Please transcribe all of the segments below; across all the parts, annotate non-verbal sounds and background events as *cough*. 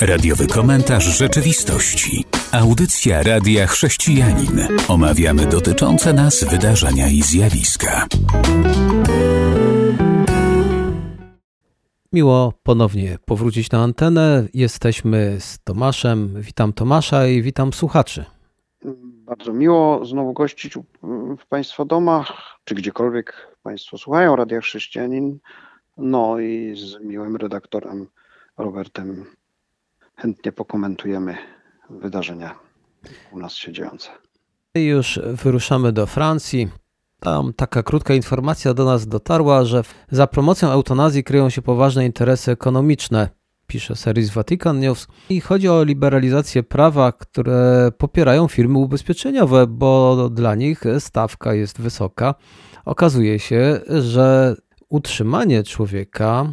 Radiowy komentarz rzeczywistości. Audycja Radia Chrześcijanin. Omawiamy dotyczące nas wydarzenia i zjawiska. Miło ponownie powrócić na antenę. Jesteśmy z Tomaszem. Witam Tomasza i witam słuchaczy. Bardzo miło znowu gościć w Państwa domach, czy gdziekolwiek Państwo słuchają Radia Chrześcijanin. No i z miłym redaktorem Robertem chętnie pokomentujemy wydarzenia u nas się dziejące. Już wyruszamy do Francji. Tam taka krótka informacja do nas dotarła, że za promocją eutanazji kryją się poważne interesy ekonomiczne, pisze serwis Vatican News. I chodzi o liberalizację prawa, które popierają firmy ubezpieczeniowe, bo dla nich stawka jest wysoka. Okazuje się, że utrzymanie człowieka,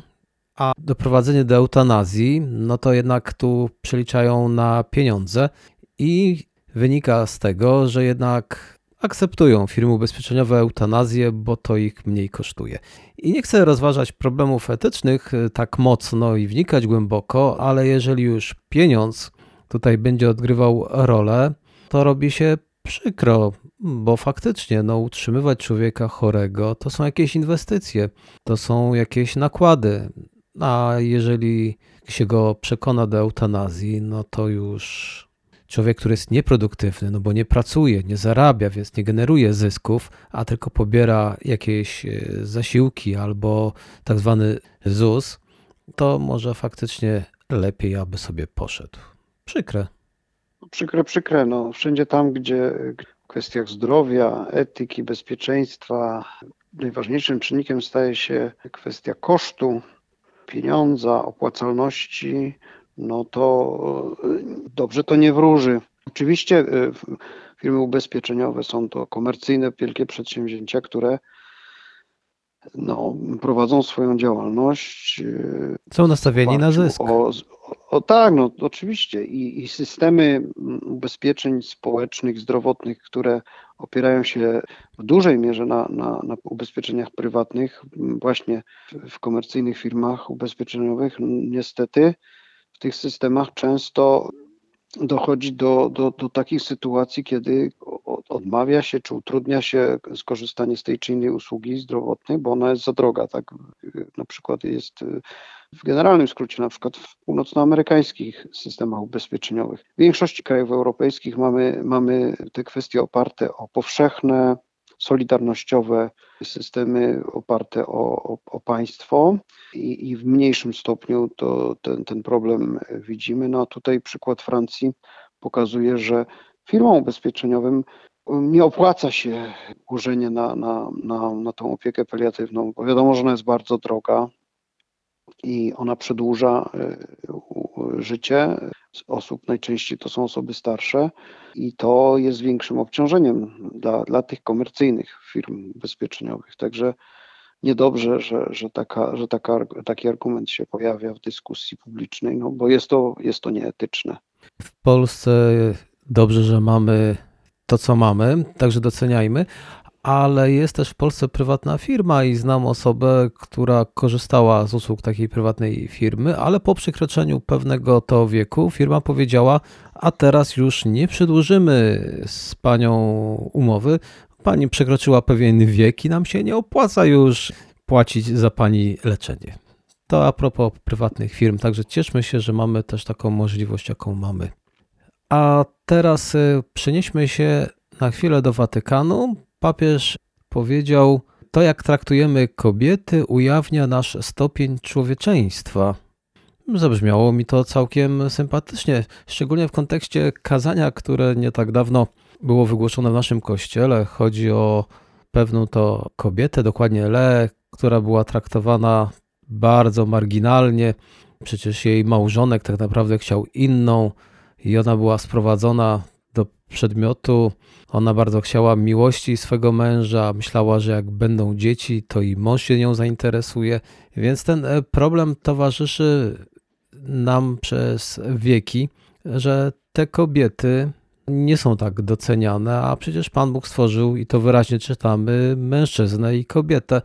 a doprowadzenie do eutanazji, no to jednak tu przeliczają na pieniądze i wynika z tego, że jednak akceptują firmy ubezpieczeniowe eutanazję, bo to ich mniej kosztuje. I nie chcę rozważać problemów etycznych tak mocno i wnikać głęboko, ale jeżeli już pieniądz tutaj będzie odgrywał rolę, to robi się przykro, bo faktycznie no, utrzymywać człowieka chorego to są jakieś inwestycje, to są jakieś nakłady. A jeżeli się go przekona do eutanazji, no to już człowiek, który jest nieproduktywny, no bo nie pracuje, nie zarabia, więc nie generuje zysków, a tylko pobiera jakieś e, zasiłki albo tak zwany ZUS, to może faktycznie lepiej, aby sobie poszedł. Przykre. Przykre, przykre. No, wszędzie tam, gdzie w kwestiach zdrowia, etyki, bezpieczeństwa najważniejszym czynnikiem staje się kwestia kosztu, pieniądza, opłacalności, no to dobrze to nie wróży. Oczywiście y, firmy ubezpieczeniowe są to komercyjne, wielkie przedsięwzięcia, które no, prowadzą swoją działalność. Y, są nastawieni na zysk. O, o, tak, no oczywiście. I, I, systemy ubezpieczeń społecznych, zdrowotnych, które opierają się w dużej mierze na, na, na ubezpieczeniach prywatnych, właśnie w, komercyjnych firmach ubezpieczeniowych, niestety w tych systemach często dochodzi do, do, do takich sytuacji, kiedy odmawia się czy utrudnia się skorzystanie z tej czy innej usługi zdrowotnej, bo ona jest za droga. Tak na przykład jest w generalnym skrócie, na przykład w północnoamerykańskich systemach ubezpieczeniowych. W większości krajów europejskich mamy, mamy te kwestie oparte o powszechne, solidarnościowe systemy oparte o, o, o państwo i, i, w mniejszym stopniu to ten, ten problem widzimy. No a tutaj przykład Francji pokazuje, że firmom ubezpieczeniowym nie opłaca się łożenie na, na, na, na tą opiekę paliatywną, bo wiadomo, że ona jest bardzo droga i ona przedłuża y, życie osób, najczęściej to są osoby starsze i to jest większym obciążeniem dla, dla tych komercyjnych firm ubezpieczeniowych. Także niedobrze, że, że, taka, że taka, taki argument się pojawia w dyskusji publicznej, no bo jest to, jest to nieetyczne. W Polsce dobrze, że mamy to, co mamy, także doceniajmy, ale jest też w Polsce prywatna firma i znam osobę, która korzystała z usług takiej prywatnej firmy, ale po przekroczeniu pewnego to wieku firma powiedziała, a teraz już nie przedłużymy z panią umowy. Pani przekroczyła pewien wiek i nam się nie opłaca już płacić za pani leczenie. To a propos prywatnych firm, także cieszmy się, że mamy też taką możliwość, jaką mamy. A teraz y, przenieśmy się na chwilę do Watykanu. Papież powiedział: To, jak traktujemy kobiety, ujawnia nasz stopień człowieczeństwa. Zabrzmiało mi to całkiem sympatycznie, szczególnie w kontekście kazania, które nie tak dawno było wygłoszone w naszym kościele. Chodzi o pewną to kobietę, dokładnie Le, która była traktowana bardzo marginalnie. Przecież jej małżonek tak naprawdę chciał inną i ona była sprowadzona do przedmiotu. Ona bardzo chciała miłości swego męża, myślała, że jak będą dzieci, to i mąż się nią zainteresuje. Więc ten e, problem towarzyszy nam przez wieki, że te kobiety nie są tak doceniane, a przecież Pan Bóg stworzył, i to wyraźnie czytamy, mężczyznę i kobietę.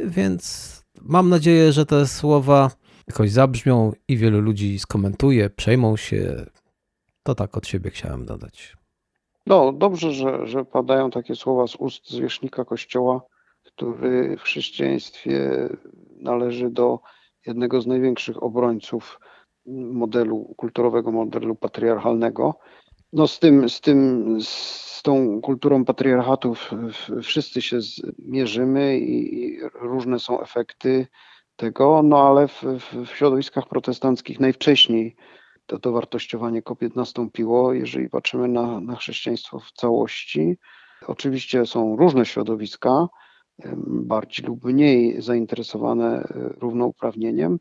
Więc mam nadzieję, że te słowa jakoś zabrzmią i wielu ludzi skomentuje, przejmą się. To tak od siebie chciałem dodać. No, dobrze, że, że padają takie słowa z ust zwierzchnika Kościoła, który w chrześcijaństwie należy do jednego z największych obrońców modelu, kulturowego modelu patriarchalnego. No z tym, z tym, z tą kulturą patriarchatów wszyscy się mierzymy i różne są efekty tego, no ale w, w środowiskach protestanckich najwcześniej to dowartościowanie kobiet nastąpiło, jeżeli patrzymy na, na chrześcijaństwo w całości. Oczywiście są różne środowiska, bardziej lub mniej zainteresowane e, równouprawnieniem,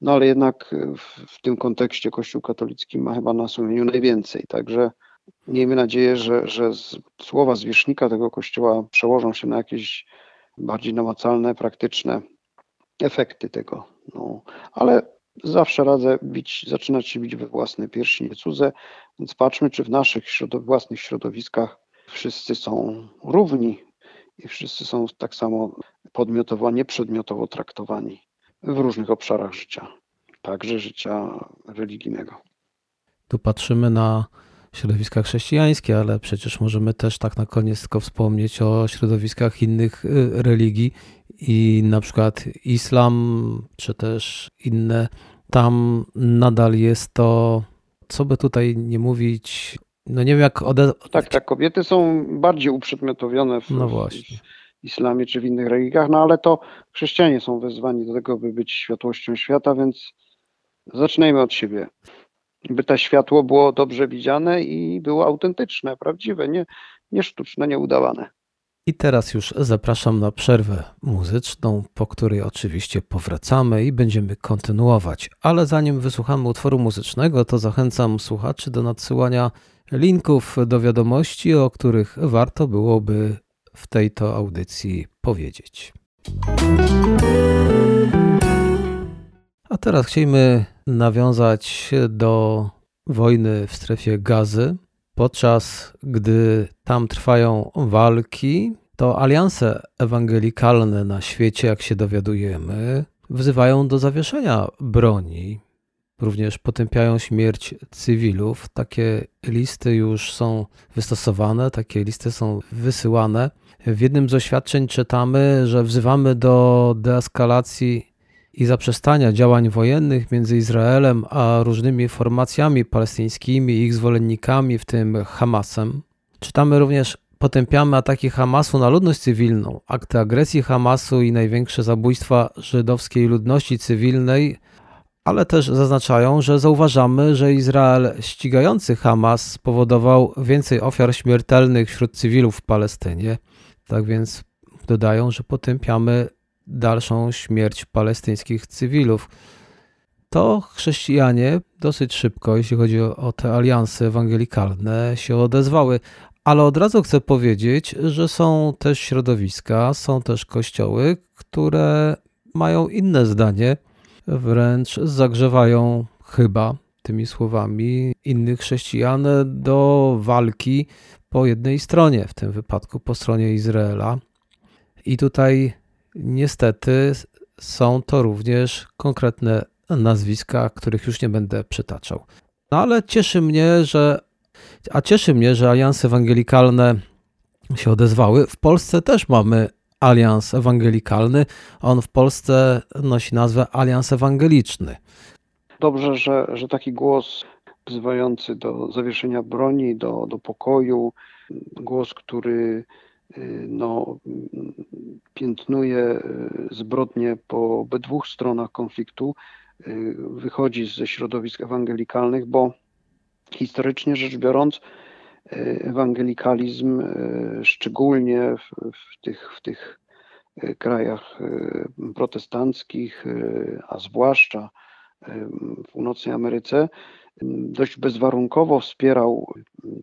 no ale jednak w, w tym kontekście Kościół katolicki ma chyba na sumieniu najwięcej. Także miejmy nadzieję, że, że słowa zwierzchnika tego Kościoła przełożą się na jakieś bardziej namacalne, praktyczne efekty tego. No, ale zawsze radzę bić, zaczynać się bić we własne piersi, nie cudze, więc patrzmy, czy w naszych środow własnych środowiskach wszyscy są równi i wszyscy są tak samo podmiotowo, a nie przedmiotowo traktowani w różnych obszarach życia, także życia religijnego. Tu patrzymy na środowiska chrześcijańskie, ale przecież możemy też tak na koniec tylko wspomnieć o środowiskach innych y, religii i na przykład islam, czy też inne. Tam nadal jest to, co by tutaj nie mówić, no nie wiem jak ode... Tak, tak, kobiety są bardziej uprzedmiotowione w, no właśnie. w islamie czy w innych religiach, no ale to chrześcijanie są wezwani do tego, by być światłością świata, więc zaczynajmy od siebie by to światło było dobrze widziane i było autentyczne, prawdziwe, nie, nie sztuczne, nie udawane. I teraz już zapraszam na przerwę muzyczną, po której oczywiście powracamy i będziemy kontynuować. Ale zanim wysłuchamy utworu muzycznego, to zachęcam słuchaczy do nadsyłania linków do wiadomości, o których warto byłoby w tej to audycji powiedzieć. A teraz chcielibyśmy nawiązać do wojny w strefie gazy. Podczas gdy tam trwają walki, to alianse ewangelikalne na świecie, jak się dowiadujemy, wzywają do zawieszenia broni. Również potępiają śmierć cywilów. Takie listy już są wystosowane, takie listy są wysyłane. W jednym z oświadczeń czytamy, że wzywamy do deeskalacji i zaprzestania działań wojennych między Izraelem a różnymi formacjami palestyńskimi i ich zwolennikami, w tym Hamasem. Czytamy również potępiamy ataki Hamasu na ludność cywilną, akty agresji Hamasu i największe zabójstwa żydowskiej ludności cywilnej, ale też zaznaczają, że zauważamy, że Izrael ścigający Hamas spowodował więcej ofiar śmiertelnych wśród cywilów w Palestynie. Tak więc dodają, że potępiamy dalszą śmierć palestyńskich cywilów. To chrześcijanie dosyć szybko, jeśli chodzi o, te alianse ewangelikalne, się odezwały. Ale od razu chcę powiedzieć, że są też środowiska, są też kościoły, które mają inne zdanie, wręcz zagrzewają chyba tymi słowami innych chrześcijan do walki po jednej stronie, w tym wypadku po stronie Izraela. I tutaj Niestety są to również konkretne nazwiska, których już nie będę przytaczał. No ale cieszy mnie, że a cieszy mnie, że alianse ewangelikalne się odezwały. W Polsce też mamy alians ewangelikalny. On w Polsce nosi nazwę Alians Ewangeliczny. Dobrze, że, że taki głos wzywający do zawieszenia broni, do, do pokoju, głos, który Y, no, piętnuje y, zbrodnie po obydwu stronach konfliktu, y, wychodzi ze środowisk ewangelikalnych, bo historycznie rzecz biorąc, ewangelikalizm, szczególnie w, w, tych, w tych krajach protestanckich, a zwłaszcza w północnej Ameryce, dość bezwarunkowo wspierał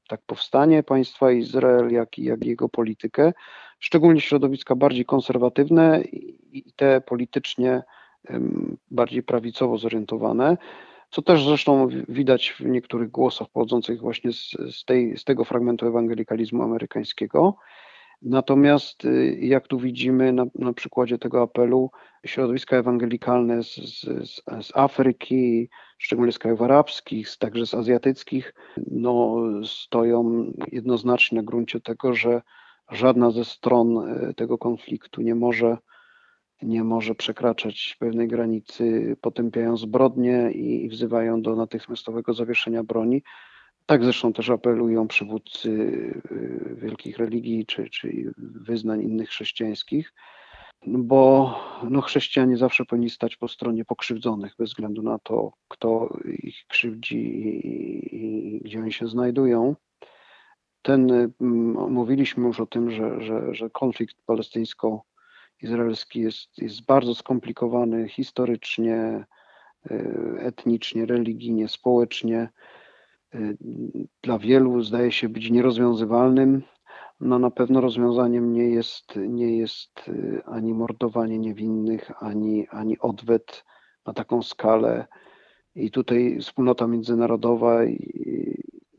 tak powstanie państwa Izrael, jak i, jak jego politykę, szczególnie środowiska bardziej konserwatywne i te politycznie bardziej prawicowo zorientowane, co też zresztą widać w niektórych głosach pochodzących właśnie z, z, tej, z tego fragmentu ewangelikalizmu amerykańskiego. Natomiast y, jak tu widzimy na, na przykładzie tego apelu, środowiska ewangelikalne z, z, z Afryki, szczególnie z krajów arabskich, także z azjatyckich, no, stoją jednoznacznie na gruncie tego, że żadna ze stron y, tego konfliktu nie może, nie może przekraczać pewnej granicy, potępiają zbrodnie i wzywają do natychmiastowego zawieszenia broni. Tak zresztą też apelują przywódcy y, wielkich religii czy, czy wyznań innych chrześcijańskich, bo no, chrześcijanie zawsze powinni stać po stronie pokrzywdzonych, bez względu na to, kto ich krzywdzi i, i gdzie oni się znajdują. Ten, mówiliśmy już o tym, że, że, że konflikt palestyńsko-izraelski jest, jest bardzo skomplikowany historycznie, y, etnicznie, religijnie, społecznie Y, dla wielu zdaje się być nierozwiązywalnym. No na pewno rozwiązaniem nie jest, nie jest y, ani mordowanie niewinnych, ani, ani odwet na taką skalę. I tutaj wspólnota międzynarodowa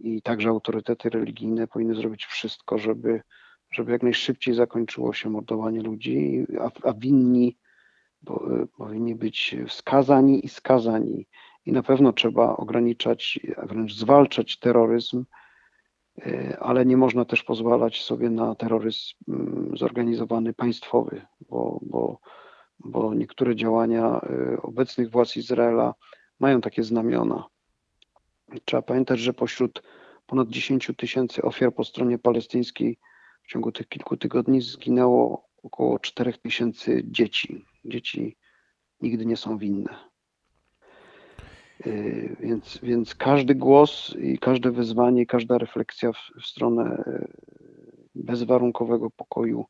i także autorytety religijne powinny zrobić wszystko, żeby, żeby jak najszybciej zakończyło się mordowanie ludzi, a, a winni bo, y, powinni być wskazani i skazani i na pewno trzeba ograniczać, wręcz zwalczać terroryzm, e, ale nie można też pozwalać sobie na terroryzm mm, zorganizowany państwowy, bo, bo, bo niektóre działania e, obecnych władz Izraela mają takie znamiona. Trzeba pamiętać, że pośród ponad 10 tysięcy ofiar po stronie palestyńskiej w ciągu tych kilku tygodni zginęło około 4 tysięcy dzieci. Dzieci nigdy nie są winne. Y, więc, więc każdy głos i każde wyzwanie, każda refleksja w, w stronę y, bezwarunkowego pokoju,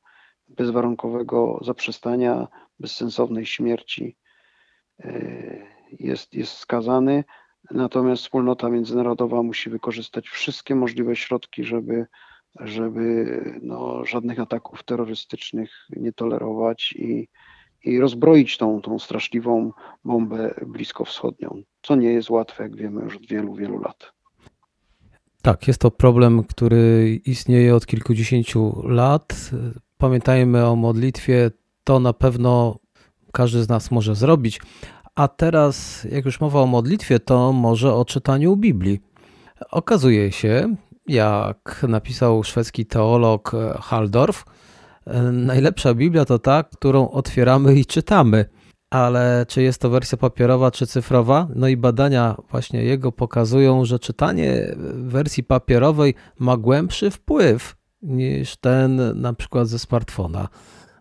bezwarunkowego zaprzestania bezsensownej śmierci y, jest, jest skazany. Natomiast wspólnota międzynarodowa musi wykorzystać wszystkie możliwe środki, żeby, żeby no, żadnych ataków terrorystycznych nie tolerować i, i rozbroić tą, tą straszliwą bombę bliskowschodnią, co nie jest łatwe, jak wiemy już od wielu, wielu lat. Tak, jest to problem, który istnieje od kilkudziesięciu lat. Pamiętajmy o modlitwie, to na pewno każdy z nas może zrobić. A teraz, jak już mowa o modlitwie, to może o czytaniu Biblii. Okazuje się, jak napisał szwedzki teolog Haldorf, najlepsza Biblia to ta, którą otwieramy i czytamy. Ale czy jest to wersja papierowa czy cyfrowa? No i badania właśnie jego pokazują, że czytanie wersji papierowej ma głębszy wpływ niż ten na przykład ze smartfona.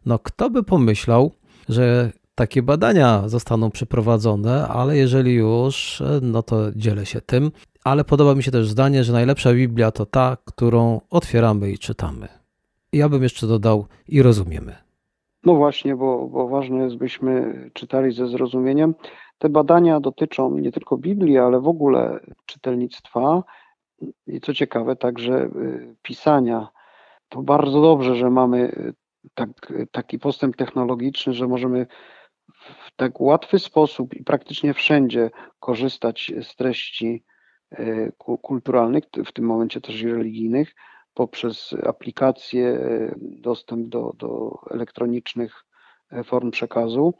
No kto by pomyślał, że takie badania zostaną przeprowadzone, ale jeżeli już, no to dzielę się tym. Ale podoba mi się też zdanie, że najlepsza Biblia to ta, którą otwieramy i czytamy. Ja bym jeszcze dodał i rozumiemy. No właśnie, bo, bo ważne jest, byśmy czytali ze zrozumieniem. Te badania dotyczą nie tylko Biblii, ale w ogóle czytelnictwa i co ciekawe, także y, pisania. To bardzo dobrze, że mamy y, tak, taki postęp technologiczny, że możemy tak łatwy sposób i praktycznie wszędzie korzystać z treści y, kulturalnych, w tym momencie też i religijnych, poprzez aplikacje, e, dostęp do, do elektronicznych e, form przekazu.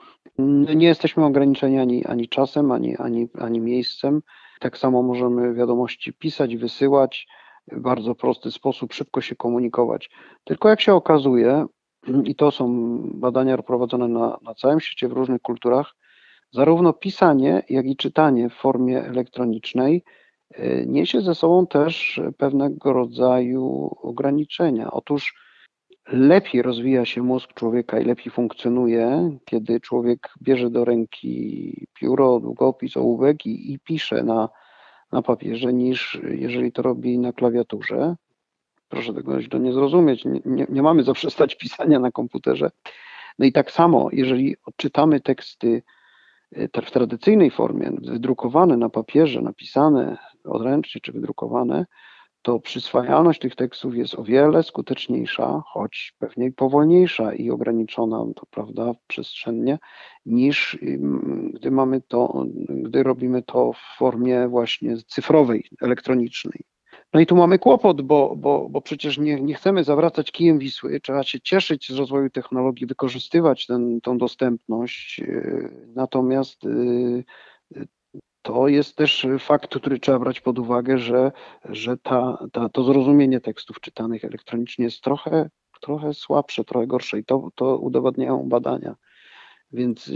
Nie jesteśmy ograniczeni ani, ani czasem, ani, ani, ani miejscem. Tak samo możemy wiadomości pisać, wysyłać w bardzo prosty sposób, szybko się komunikować. Tylko jak się okazuje, i to są badania prowadzone na, na całym świecie w różnych kulturach, zarówno pisanie, jak i czytanie w formie elektronicznej E, niesie ze sobą też pewnego rodzaju ograniczenia. Otóż lepiej rozwija się mózg człowieka i lepiej funkcjonuje, kiedy człowiek bierze do ręki pióro, długopis, ołówek i, i pisze na, na papierze, niż jeżeli to robi na klawiaturze. Proszę tego źle nie zrozumieć, nie, nie, nie mamy zaprzestać pisania na komputerze. No i tak samo, jeżeli odczytamy teksty e, w tradycyjnej formie, wydrukowane na papierze, napisane odręcznie czy wydrukowane, to przyswajalność tych tekstów jest o wiele skuteczniejsza, choć pewnie powolniejsza i ograniczona, to prawda, przestrzennie, niż gdy mamy to, gdy robimy to w formie właśnie cyfrowej, elektronicznej. No i tu mamy kłopot, bo, bo, bo przecież nie, nie chcemy zawracać kijem Wisły. Trzeba się cieszyć z rozwoju technologii, wykorzystywać ten, tą dostępność. Natomiast to jest też fakt, który trzeba brać pod uwagę, że, że ta, ta, to zrozumienie tekstów czytanych elektronicznie jest trochę, trochę słabsze, trochę gorsze i to, to udowadniają badania. Więc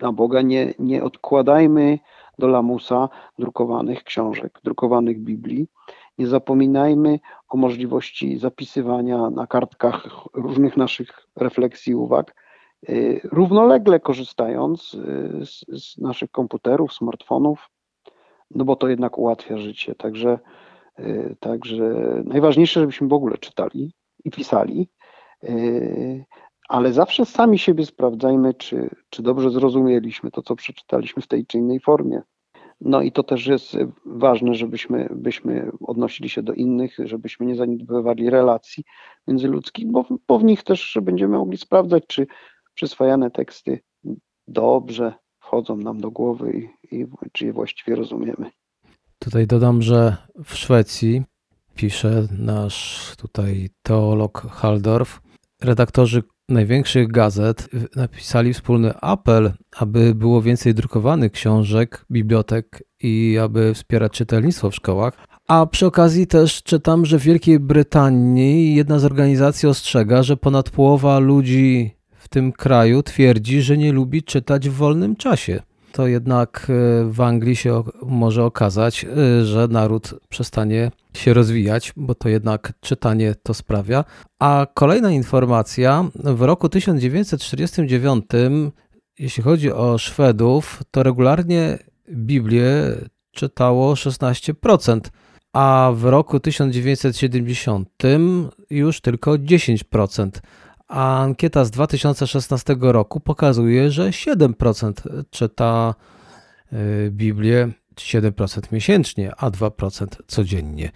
na Boga nie, nie odkładajmy do lamusa drukowanych książek, drukowanych Biblii. Nie zapominajmy o możliwości zapisywania na kartkach różnych naszych refleksji, uwag Y, równolegle korzystając y, z, z, naszych komputerów, smartfonów, no bo to jednak ułatwia życie. Także, y, także najważniejsze, żebyśmy w ogóle czytali i pisali, ale zawsze sami siebie sprawdzajmy, czy, czy dobrze zrozumieliśmy to, co przeczytaliśmy w tej czy innej formie. No i to też jest ważne, żebyśmy byśmy odnosili się do innych, żebyśmy nie zaniedbywali relacji międzyludzkich, bo, bo w nich też będziemy mogli sprawdzać, czy przyswajane teksty dobrze wchodzą nam do głowy i, i czy je właściwie rozumiemy. Tutaj dodam, że w Szwecji pisze nasz tutaj teolog Haldorf, redaktorzy największych gazet napisali wspólny apel, aby było więcej drukowanych książek, bibliotek i aby wspierać czytelnictwo w szkołach. A przy okazji też czytam, że w Wielkiej Brytanii jedna z organizacji ostrzega, że ponad połowa ludzi w tym kraju twierdzi, że nie lubi czytać w wolnym czasie. To jednak e, w Anglii się może okazać, e, że naród przestanie się rozwijać, bo to jednak czytanie to sprawia. A kolejna informacja, w roku 1949, jeśli chodzi o Szwedów, to regularnie Biblię czytało 16%, a w roku 1970 już tylko 10% a ankieta z 2016 roku pokazuje, że 7% czyta y, Biblię, 7% miesięcznie, a 2% codziennie.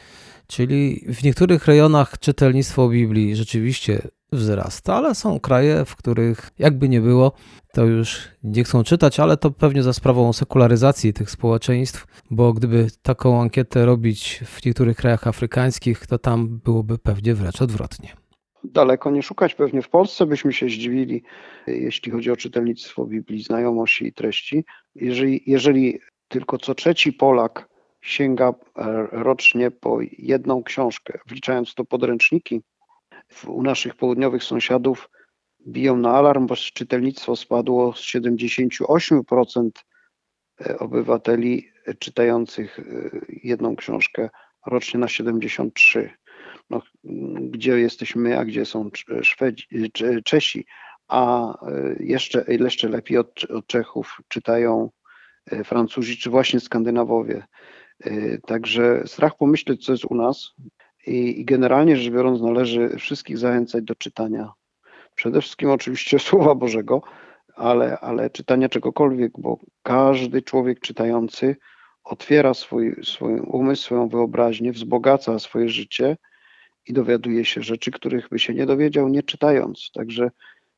Czyli w niektórych rejonach czytelnictwo Biblii rzeczywiście wzrasta, ale są kraje, w których jakby nie było, to już nie chcą czytać, ale to pewnie za sprawą sekularyzacji tych społeczeństw, bo gdyby taką ankietę robić w niektórych krajach afrykańskich, to tam byłoby pewnie wręcz odwrotnie daleko nie szukać. Pewnie w Polsce byśmy się zdziwili, jeśli chodzi o czytelnictwo Biblii, znajomości i treści. Jeżeli, jeżeli tylko co trzeci Polak sięga rocznie po jedną książkę, wliczając to podręczniki, u naszych południowych sąsiadów biją na alarm, bo czytelnictwo spadło z 78% e, obywateli czytających e, jedną książkę rocznie na 73% no, gdzie jesteśmy my, a gdzie są Szwedzi, Czesi, a e, jeszcze, jeszcze lepiej od, od Czechów czytają e, Francuzi, czy właśnie Skandynawowie. E, także strach pomyśleć, co jest u nas i, i generalnie rzecz biorąc należy wszystkich zachęcać do czytania. Przede wszystkim oczywiście *laughs* Słowa Bożego, ale, ale czytania czegokolwiek, bo każdy człowiek czytający otwiera swój, swój umysł, swoją wyobraźnię, wzbogaca swoje życie i dowiaduje się rzeczy, których by się nie dowiedział, nie czytając. Także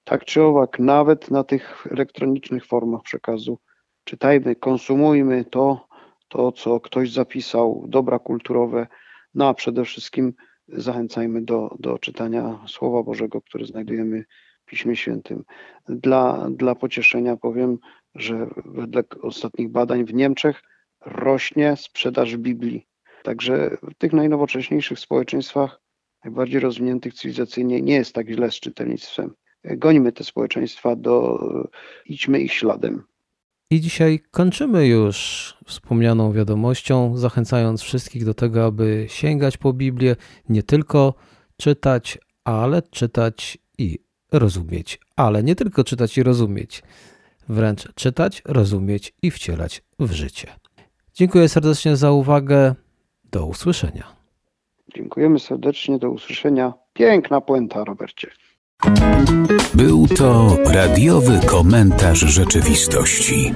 tak czy owak, nawet na tych elektronicznych formach przekazu, czytajmy, konsumujmy to, to co ktoś zapisał, dobra kulturowe, no a przede wszystkim zachęcajmy do, do czytania Słowa Bożego, które znajdujemy w Piśmie Świętym. Dla, dla pocieszenia powiem, że wedle ostatnich badań w Niemczech rośnie sprzedaż Biblii. Także w tych najnowocześniejszych społeczeństwach najbardziej rozwiniętych cywilizacyjnie nie jest tak źle z czytelnictwem. Gońmy te społeczeństwa, do, idźmy ich śladem. I dzisiaj kończymy już wspomnianą wiadomością, zachęcając wszystkich do tego, aby sięgać po Biblię, nie tylko czytać, ale czytać i rozumieć. Ale nie tylko czytać i rozumieć, wręcz czytać, rozumieć i wcielać w życie. Dziękuję serdecznie za uwagę. Do usłyszenia. Dziękujemy serdecznie, do usłyszenia. Piękna puenta, Robercie. Był to radiowy komentarz rzeczywistości.